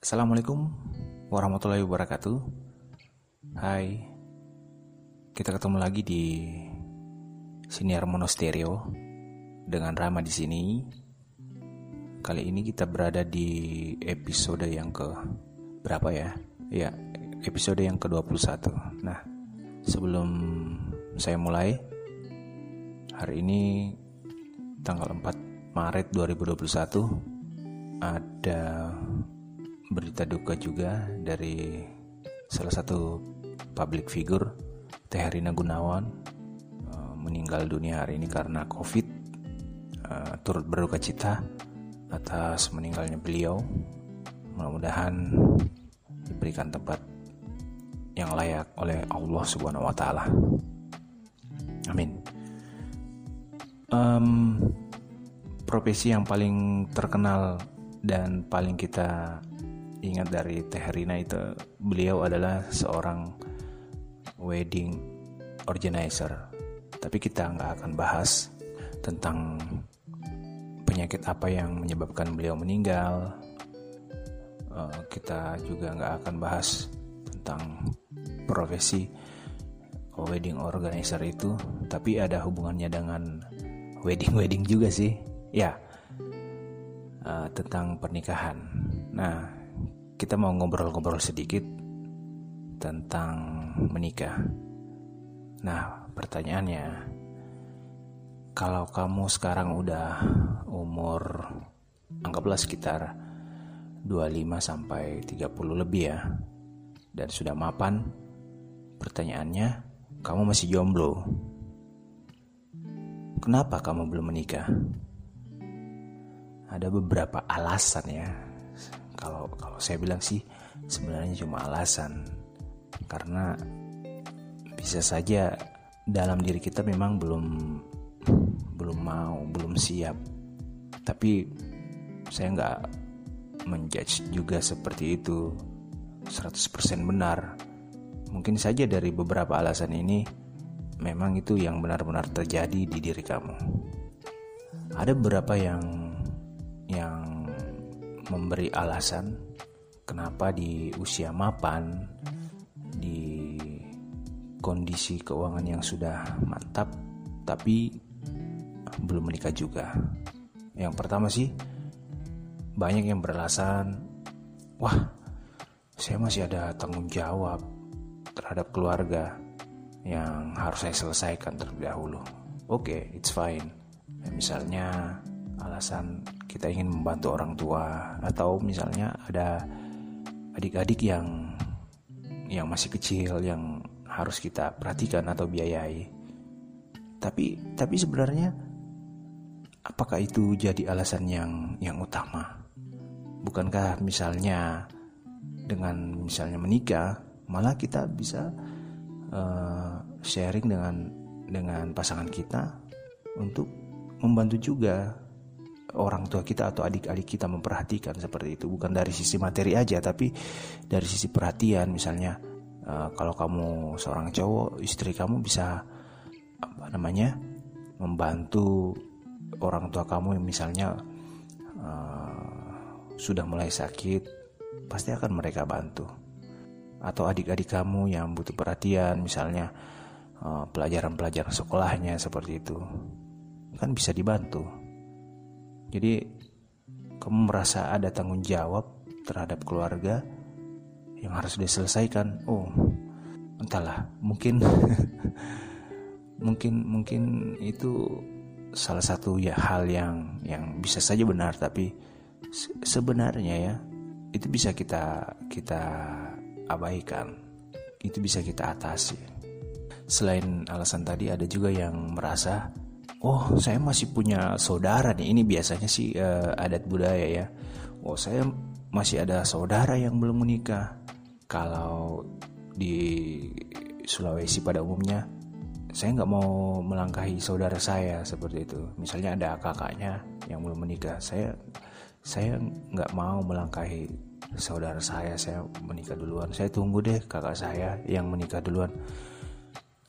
Assalamualaikum warahmatullahi wabarakatuh. Hai, kita ketemu lagi di Siniar Monostereo dengan Rama di sini. Kali ini kita berada di episode yang ke berapa ya? Ya, episode yang ke-21. Nah, sebelum saya mulai hari ini tanggal 4 Maret 2021 ada berita duka juga dari salah satu public figure Teh Herina Gunawan uh, meninggal dunia hari ini karena COVID uh, turut berduka cita atas meninggalnya beliau mudah-mudahan diberikan tempat yang layak oleh Allah Subhanahu wa taala. Amin. Um, profesi yang paling terkenal dan paling kita ingat dari Teh Rina itu beliau adalah seorang wedding organizer. Tapi kita nggak akan bahas tentang penyakit apa yang menyebabkan beliau meninggal. Uh, kita juga nggak akan bahas tentang profesi wedding organizer itu. Tapi ada hubungannya dengan wedding wedding juga sih. Ya uh, tentang pernikahan. Nah kita mau ngobrol-ngobrol sedikit tentang menikah nah pertanyaannya kalau kamu sekarang udah umur anggaplah sekitar 25 sampai 30 lebih ya dan sudah mapan pertanyaannya kamu masih jomblo Kenapa kamu belum menikah? Ada beberapa alasan ya. Kalau kalau saya bilang sih sebenarnya cuma alasan. Karena bisa saja dalam diri kita memang belum belum mau, belum siap. Tapi saya nggak menjudge juga seperti itu 100% benar. Mungkin saja dari beberapa alasan ini memang itu yang benar-benar terjadi di diri kamu. Ada beberapa yang memberi alasan kenapa di usia mapan di kondisi keuangan yang sudah mantap tapi belum menikah juga. Yang pertama sih banyak yang beralasan, wah saya masih ada tanggung jawab terhadap keluarga yang harus saya selesaikan terlebih dahulu. Oke, okay, it's fine. Ya, misalnya alasan kita ingin membantu orang tua atau misalnya ada adik-adik yang yang masih kecil yang harus kita perhatikan atau biayai. Tapi tapi sebenarnya apakah itu jadi alasan yang yang utama? Bukankah misalnya dengan misalnya menikah malah kita bisa uh, sharing dengan dengan pasangan kita untuk membantu juga orang tua kita atau adik-adik kita memperhatikan seperti itu. Bukan dari sisi materi aja tapi dari sisi perhatian. Misalnya uh, kalau kamu seorang cowok istri kamu bisa apa namanya membantu orang tua kamu yang misalnya uh, sudah mulai sakit pasti akan mereka bantu. Atau adik-adik kamu yang butuh perhatian misalnya eh, pelajaran-pelajaran sekolahnya seperti itu kan bisa dibantu jadi kamu merasa ada tanggung jawab terhadap keluarga yang harus diselesaikan? Oh entahlah. Mungkin mungkin mungkin itu salah satu ya hal yang yang bisa saja benar. Tapi sebenarnya ya itu bisa kita kita abaikan, itu bisa kita atasi. Selain alasan tadi ada juga yang merasa, oh saya masih punya saudara nih. Ini biasanya sih uh, adat budaya ya. Oh saya masih ada saudara yang belum menikah. Kalau di Sulawesi pada umumnya, saya nggak mau melangkahi saudara saya seperti itu. Misalnya ada kakaknya yang belum menikah, saya saya nggak mau melangkahi saudara saya saya menikah duluan saya tunggu deh kakak saya yang menikah duluan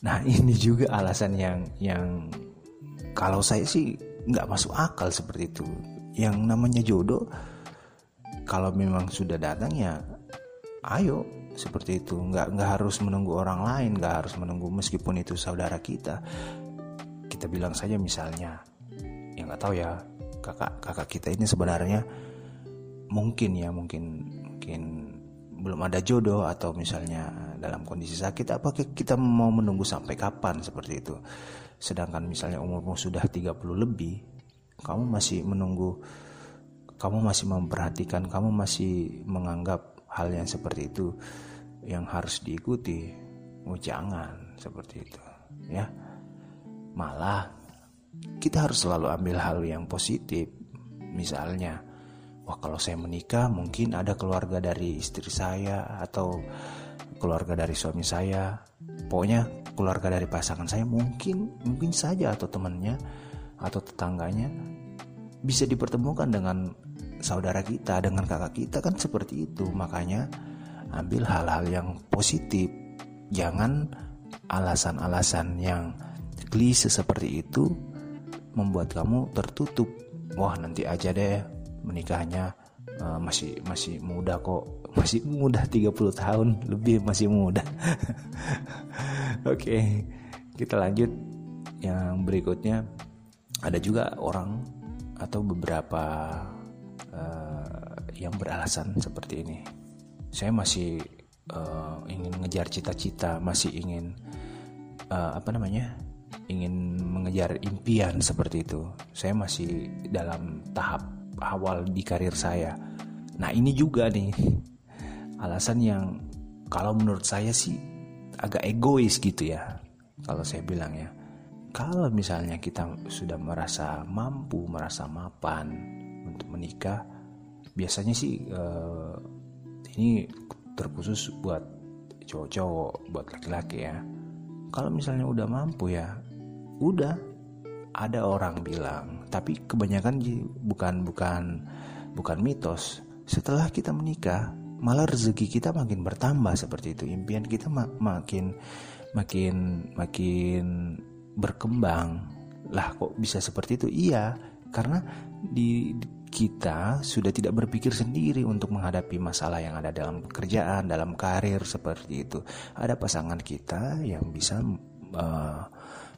nah ini juga alasan yang yang kalau saya sih nggak masuk akal seperti itu. Yang namanya jodoh kalau memang sudah datang ya ayo seperti itu. Nggak nggak harus menunggu orang lain nggak harus menunggu meskipun itu saudara kita. Kita bilang saja misalnya yang nggak tahu ya kakak kakak kita ini sebenarnya mungkin ya mungkin mungkin belum ada jodoh atau misalnya dalam kondisi sakit apa kita mau menunggu sampai kapan seperti itu sedangkan misalnya umurmu sudah 30 lebih kamu masih menunggu kamu masih memperhatikan kamu masih menganggap hal yang seperti itu yang harus diikuti oh jangan seperti itu ya. Malah kita harus selalu ambil hal yang positif. Misalnya wah kalau saya menikah mungkin ada keluarga dari istri saya atau keluarga dari suami saya. Pokoknya keluarga dari pasangan saya mungkin mungkin saja atau temannya atau tetangganya bisa dipertemukan dengan saudara kita dengan kakak kita kan seperti itu. Makanya ambil hal-hal yang positif. Jangan alasan-alasan yang klise seperti itu membuat kamu tertutup. Wah nanti aja deh menikahnya uh, masih masih muda kok masih muda 30 tahun lebih masih muda. Oke kita lanjut. Yang berikutnya ada juga orang atau beberapa uh, yang beralasan seperti ini. Saya masih uh, ingin ngejar cita-cita masih ingin uh, apa namanya ingin mengejar impian seperti itu. Saya masih dalam tahap awal di karir saya. Nah ini juga nih alasan yang kalau menurut saya sih agak egois gitu ya. Kalau saya bilang ya, kalau misalnya kita sudah merasa mampu, merasa mapan untuk menikah, biasanya sih uh, ini terkhusus buat cowok-cowok, buat laki-laki ya. Kalau misalnya udah mampu ya, udah ada orang bilang, tapi kebanyakan bukan bukan bukan mitos. Setelah kita menikah, malah rezeki kita makin bertambah seperti itu. Impian kita mak makin makin makin berkembang. Lah kok bisa seperti itu? Iya, karena di kita sudah tidak berpikir sendiri untuk menghadapi masalah yang ada dalam pekerjaan, dalam karir seperti itu. Ada pasangan kita yang bisa uh,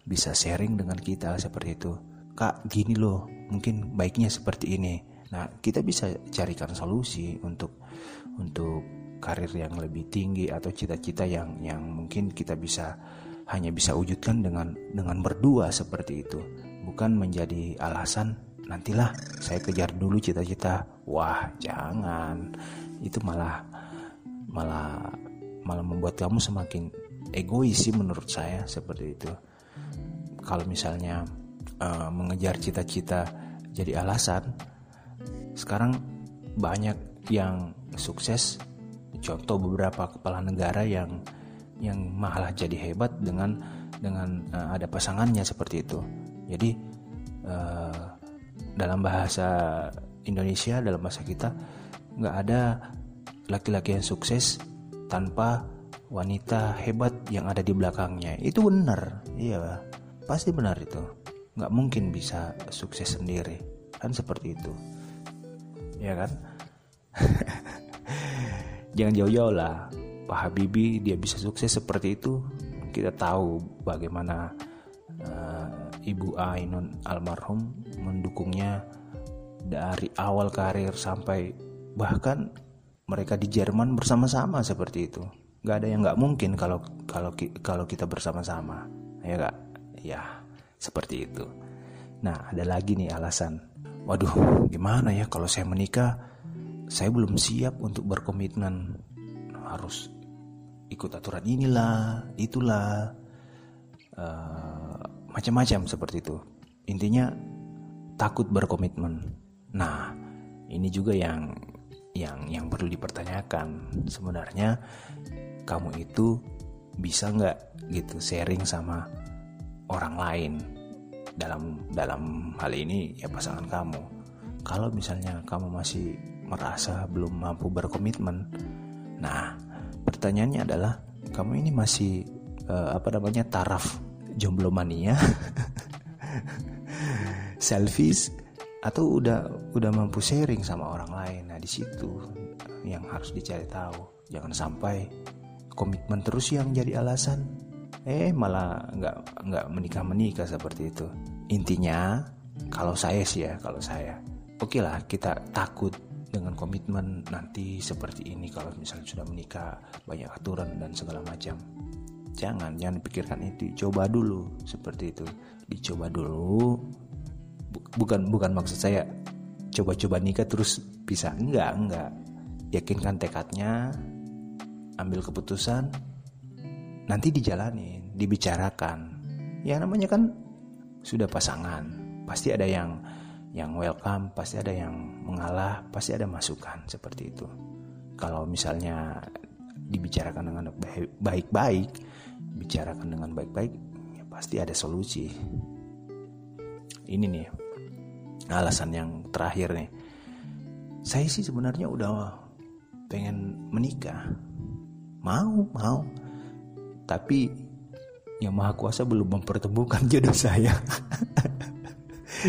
bisa sharing dengan kita seperti itu. Kak, gini loh, mungkin baiknya seperti ini. Nah, kita bisa carikan solusi untuk untuk karir yang lebih tinggi atau cita-cita yang yang mungkin kita bisa hanya bisa wujudkan dengan dengan berdua seperti itu. Bukan menjadi alasan nantilah saya kejar dulu cita-cita. Wah, jangan. Itu malah malah malah membuat kamu semakin egois sih menurut saya seperti itu kalau misalnya uh, mengejar cita-cita jadi alasan sekarang banyak yang sukses contoh beberapa kepala negara yang yang malah jadi hebat dengan dengan uh, ada pasangannya seperti itu jadi uh, dalam bahasa Indonesia dalam bahasa kita nggak ada laki-laki yang sukses tanpa wanita hebat yang ada di belakangnya itu benar iya Pasti benar itu. Nggak mungkin bisa sukses sendiri. Kan seperti itu. Ya kan? Jangan jauh-jauh lah. Pak Habibie dia bisa sukses seperti itu. Kita tahu bagaimana uh, Ibu Ainun almarhum mendukungnya dari awal karir sampai bahkan mereka di Jerman bersama-sama seperti itu. Gak ada yang nggak mungkin kalau kalau kalau kita bersama-sama, ya kak ya seperti itu. Nah, ada lagi nih alasan. Waduh, gimana ya kalau saya menikah, saya belum siap untuk berkomitmen. Harus ikut aturan inilah, itulah, uh, macam-macam seperti itu. Intinya takut berkomitmen. Nah, ini juga yang yang yang perlu dipertanyakan. Sebenarnya kamu itu bisa nggak gitu sharing sama orang lain dalam dalam hal ini ya pasangan kamu. Kalau misalnya kamu masih merasa belum mampu berkomitmen, nah pertanyaannya adalah kamu ini masih uh, apa namanya taraf jomblo mania, selfies? Atau udah udah mampu sharing sama orang lain. Nah di situ yang harus dicari tahu. Jangan sampai komitmen terus yang jadi alasan. Eh malah nggak nggak menikah menikah seperti itu. Intinya kalau saya sih ya kalau saya. Oke okay lah kita takut dengan komitmen nanti seperti ini kalau misalnya sudah menikah banyak aturan dan segala macam. Jangan jangan pikirkan itu. Coba dulu seperti itu. Dicoba dulu. Bukan bukan maksud saya coba-coba nikah terus bisa. Enggak enggak. Yakinkan tekadnya ambil keputusan nanti dijalani dibicarakan. Ya namanya kan sudah pasangan. Pasti ada yang yang welcome pasti ada yang mengalah pasti ada masukan seperti itu. Kalau misalnya dibicarakan dengan baik-baik bicarakan dengan baik-baik ya pasti ada solusi. Ini nih alasan yang terakhir nih. Saya sih sebenarnya udah pengen menikah. Mau mau. Tapi yang maha kuasa belum mempertemukan jodoh saya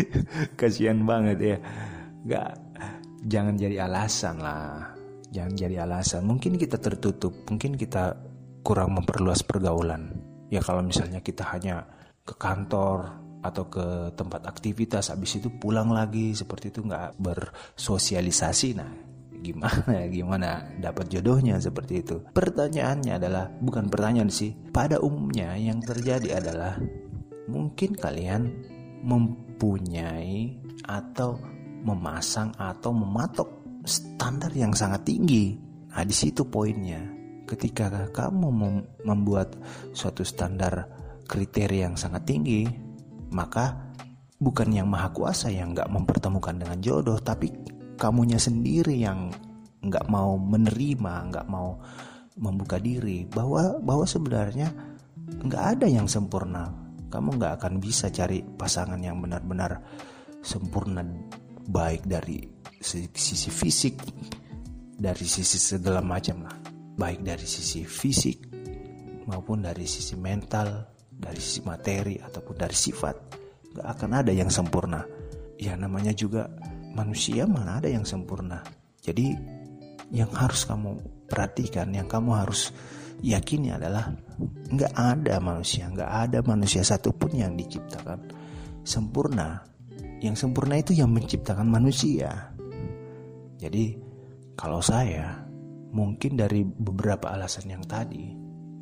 kasihan banget ya. Nggak jangan jadi alasan lah. Jangan jadi alasan. Mungkin kita tertutup mungkin kita kurang memperluas pergaulan. Ya kalau misalnya kita hanya ke kantor atau ke tempat aktivitas habis itu pulang lagi seperti itu nggak bersosialisasi nah gimana gimana dapat jodohnya seperti itu? Pertanyaannya adalah bukan pertanyaan sih pada umumnya yang terjadi adalah mungkin kalian mempunyai atau memasang atau mematok standar yang sangat tinggi nah di situ poinnya ketika kamu membuat suatu standar kriteria yang sangat tinggi maka bukan yang maha kuasa yang nggak mempertemukan dengan jodoh, tapi kamunya sendiri yang nggak mau menerima, nggak mau membuka diri bahwa bahwa sebenarnya nggak ada yang sempurna. Kamu nggak akan bisa cari pasangan yang benar-benar sempurna baik dari sisi fisik, dari sisi segala macam lah, baik dari sisi fisik maupun dari sisi mental, dari sisi materi ataupun dari sifat. Gak akan ada yang sempurna. Ya namanya juga manusia mana ada yang sempurna. Jadi yang harus kamu perhatikan yang kamu harus yakini adalah nggak ada manusia nggak ada manusia satupun yang diciptakan. Sempurna. Yang sempurna itu yang menciptakan manusia. Jadi kalau saya mungkin dari beberapa alasan yang tadi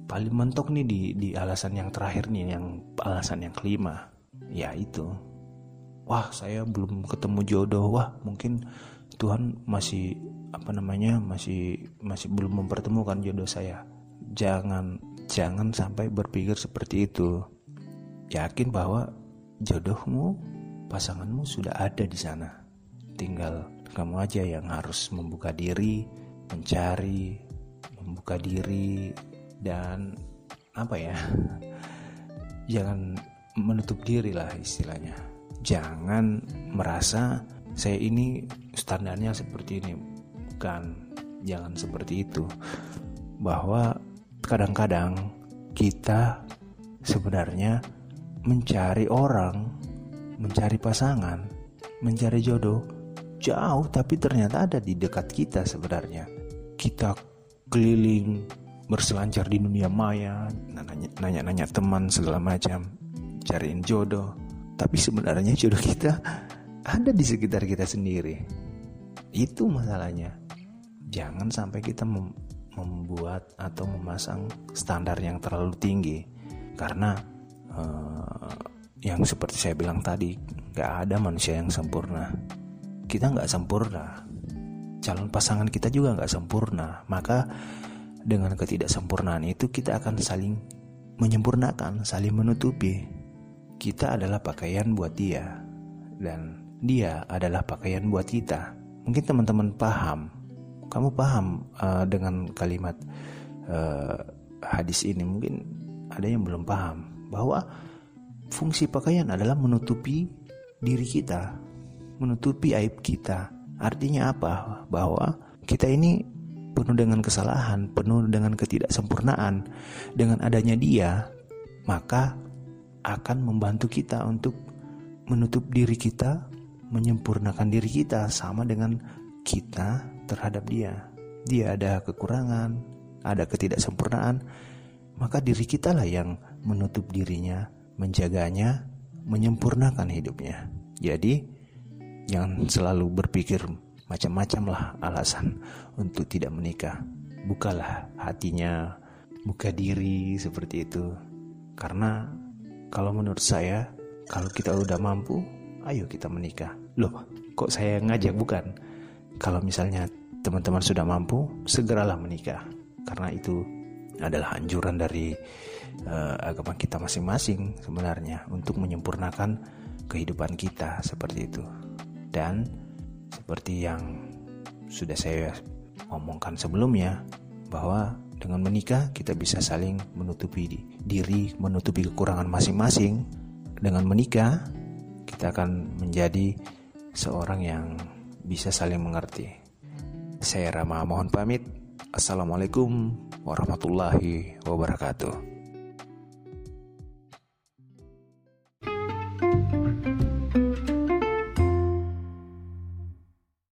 paling mentok nih di di alasan yang terakhir nih yang alasan yang kelima ya itu. Wah saya belum ketemu jodoh. Wah mungkin Tuhan masih apa namanya masih masih belum mempertemukan jodoh saya jangan jangan sampai berpikir seperti itu. Yakin bahwa jodohmu pasanganmu sudah ada di sana. Tinggal kamu aja yang harus membuka diri mencari membuka diri dan apa ya? Jangan menutup diri lah istilahnya. Jangan merasa saya ini standarnya seperti ini. Bukan jangan seperti itu. Bahwa kadang-kadang kita sebenarnya mencari orang mencari pasangan mencari jodoh jauh tapi ternyata ada di dekat kita sebenarnya kita keliling berselancar di dunia maya, nanya-nanya teman segala macam, cariin jodoh. Tapi sebenarnya jodoh kita ada di sekitar kita sendiri. Itu masalahnya. Jangan sampai kita membuat atau memasang standar yang terlalu tinggi. Karena uh, yang seperti saya bilang tadi, gak ada manusia yang sempurna. Kita gak sempurna. Calon pasangan kita juga gak sempurna. Maka dengan ketidaksempurnaan itu kita akan saling menyempurnakan, saling menutupi. Kita adalah pakaian buat dia dan dia adalah pakaian buat kita. Mungkin teman-teman paham, kamu paham uh, dengan kalimat uh, hadis ini. Mungkin ada yang belum paham bahwa fungsi pakaian adalah menutupi diri kita, menutupi aib kita. Artinya apa? Bahwa kita ini penuh dengan kesalahan, penuh dengan ketidaksempurnaan, dengan adanya Dia, maka akan membantu kita untuk menutup diri kita, menyempurnakan diri kita sama dengan kita terhadap dia. Dia ada kekurangan, ada ketidaksempurnaan, maka diri kita lah yang menutup dirinya, menjaganya, menyempurnakan hidupnya. Jadi, jangan selalu berpikir macam-macam lah alasan untuk tidak menikah. Bukalah hatinya, buka diri seperti itu. Karena kalau menurut saya, kalau kita udah mampu, ayo kita menikah. Loh, kok saya ngajak bukan? Kalau misalnya teman-teman sudah mampu, segeralah menikah. Karena itu adalah anjuran dari uh, agama kita masing-masing sebenarnya untuk menyempurnakan kehidupan kita seperti itu. Dan seperti yang sudah saya omongkan sebelumnya bahwa dengan menikah kita bisa saling menutupi diri, menutupi kekurangan masing-masing. Dengan menikah kita akan menjadi seorang yang bisa saling mengerti. Saya Rama mohon pamit. Assalamualaikum warahmatullahi wabarakatuh.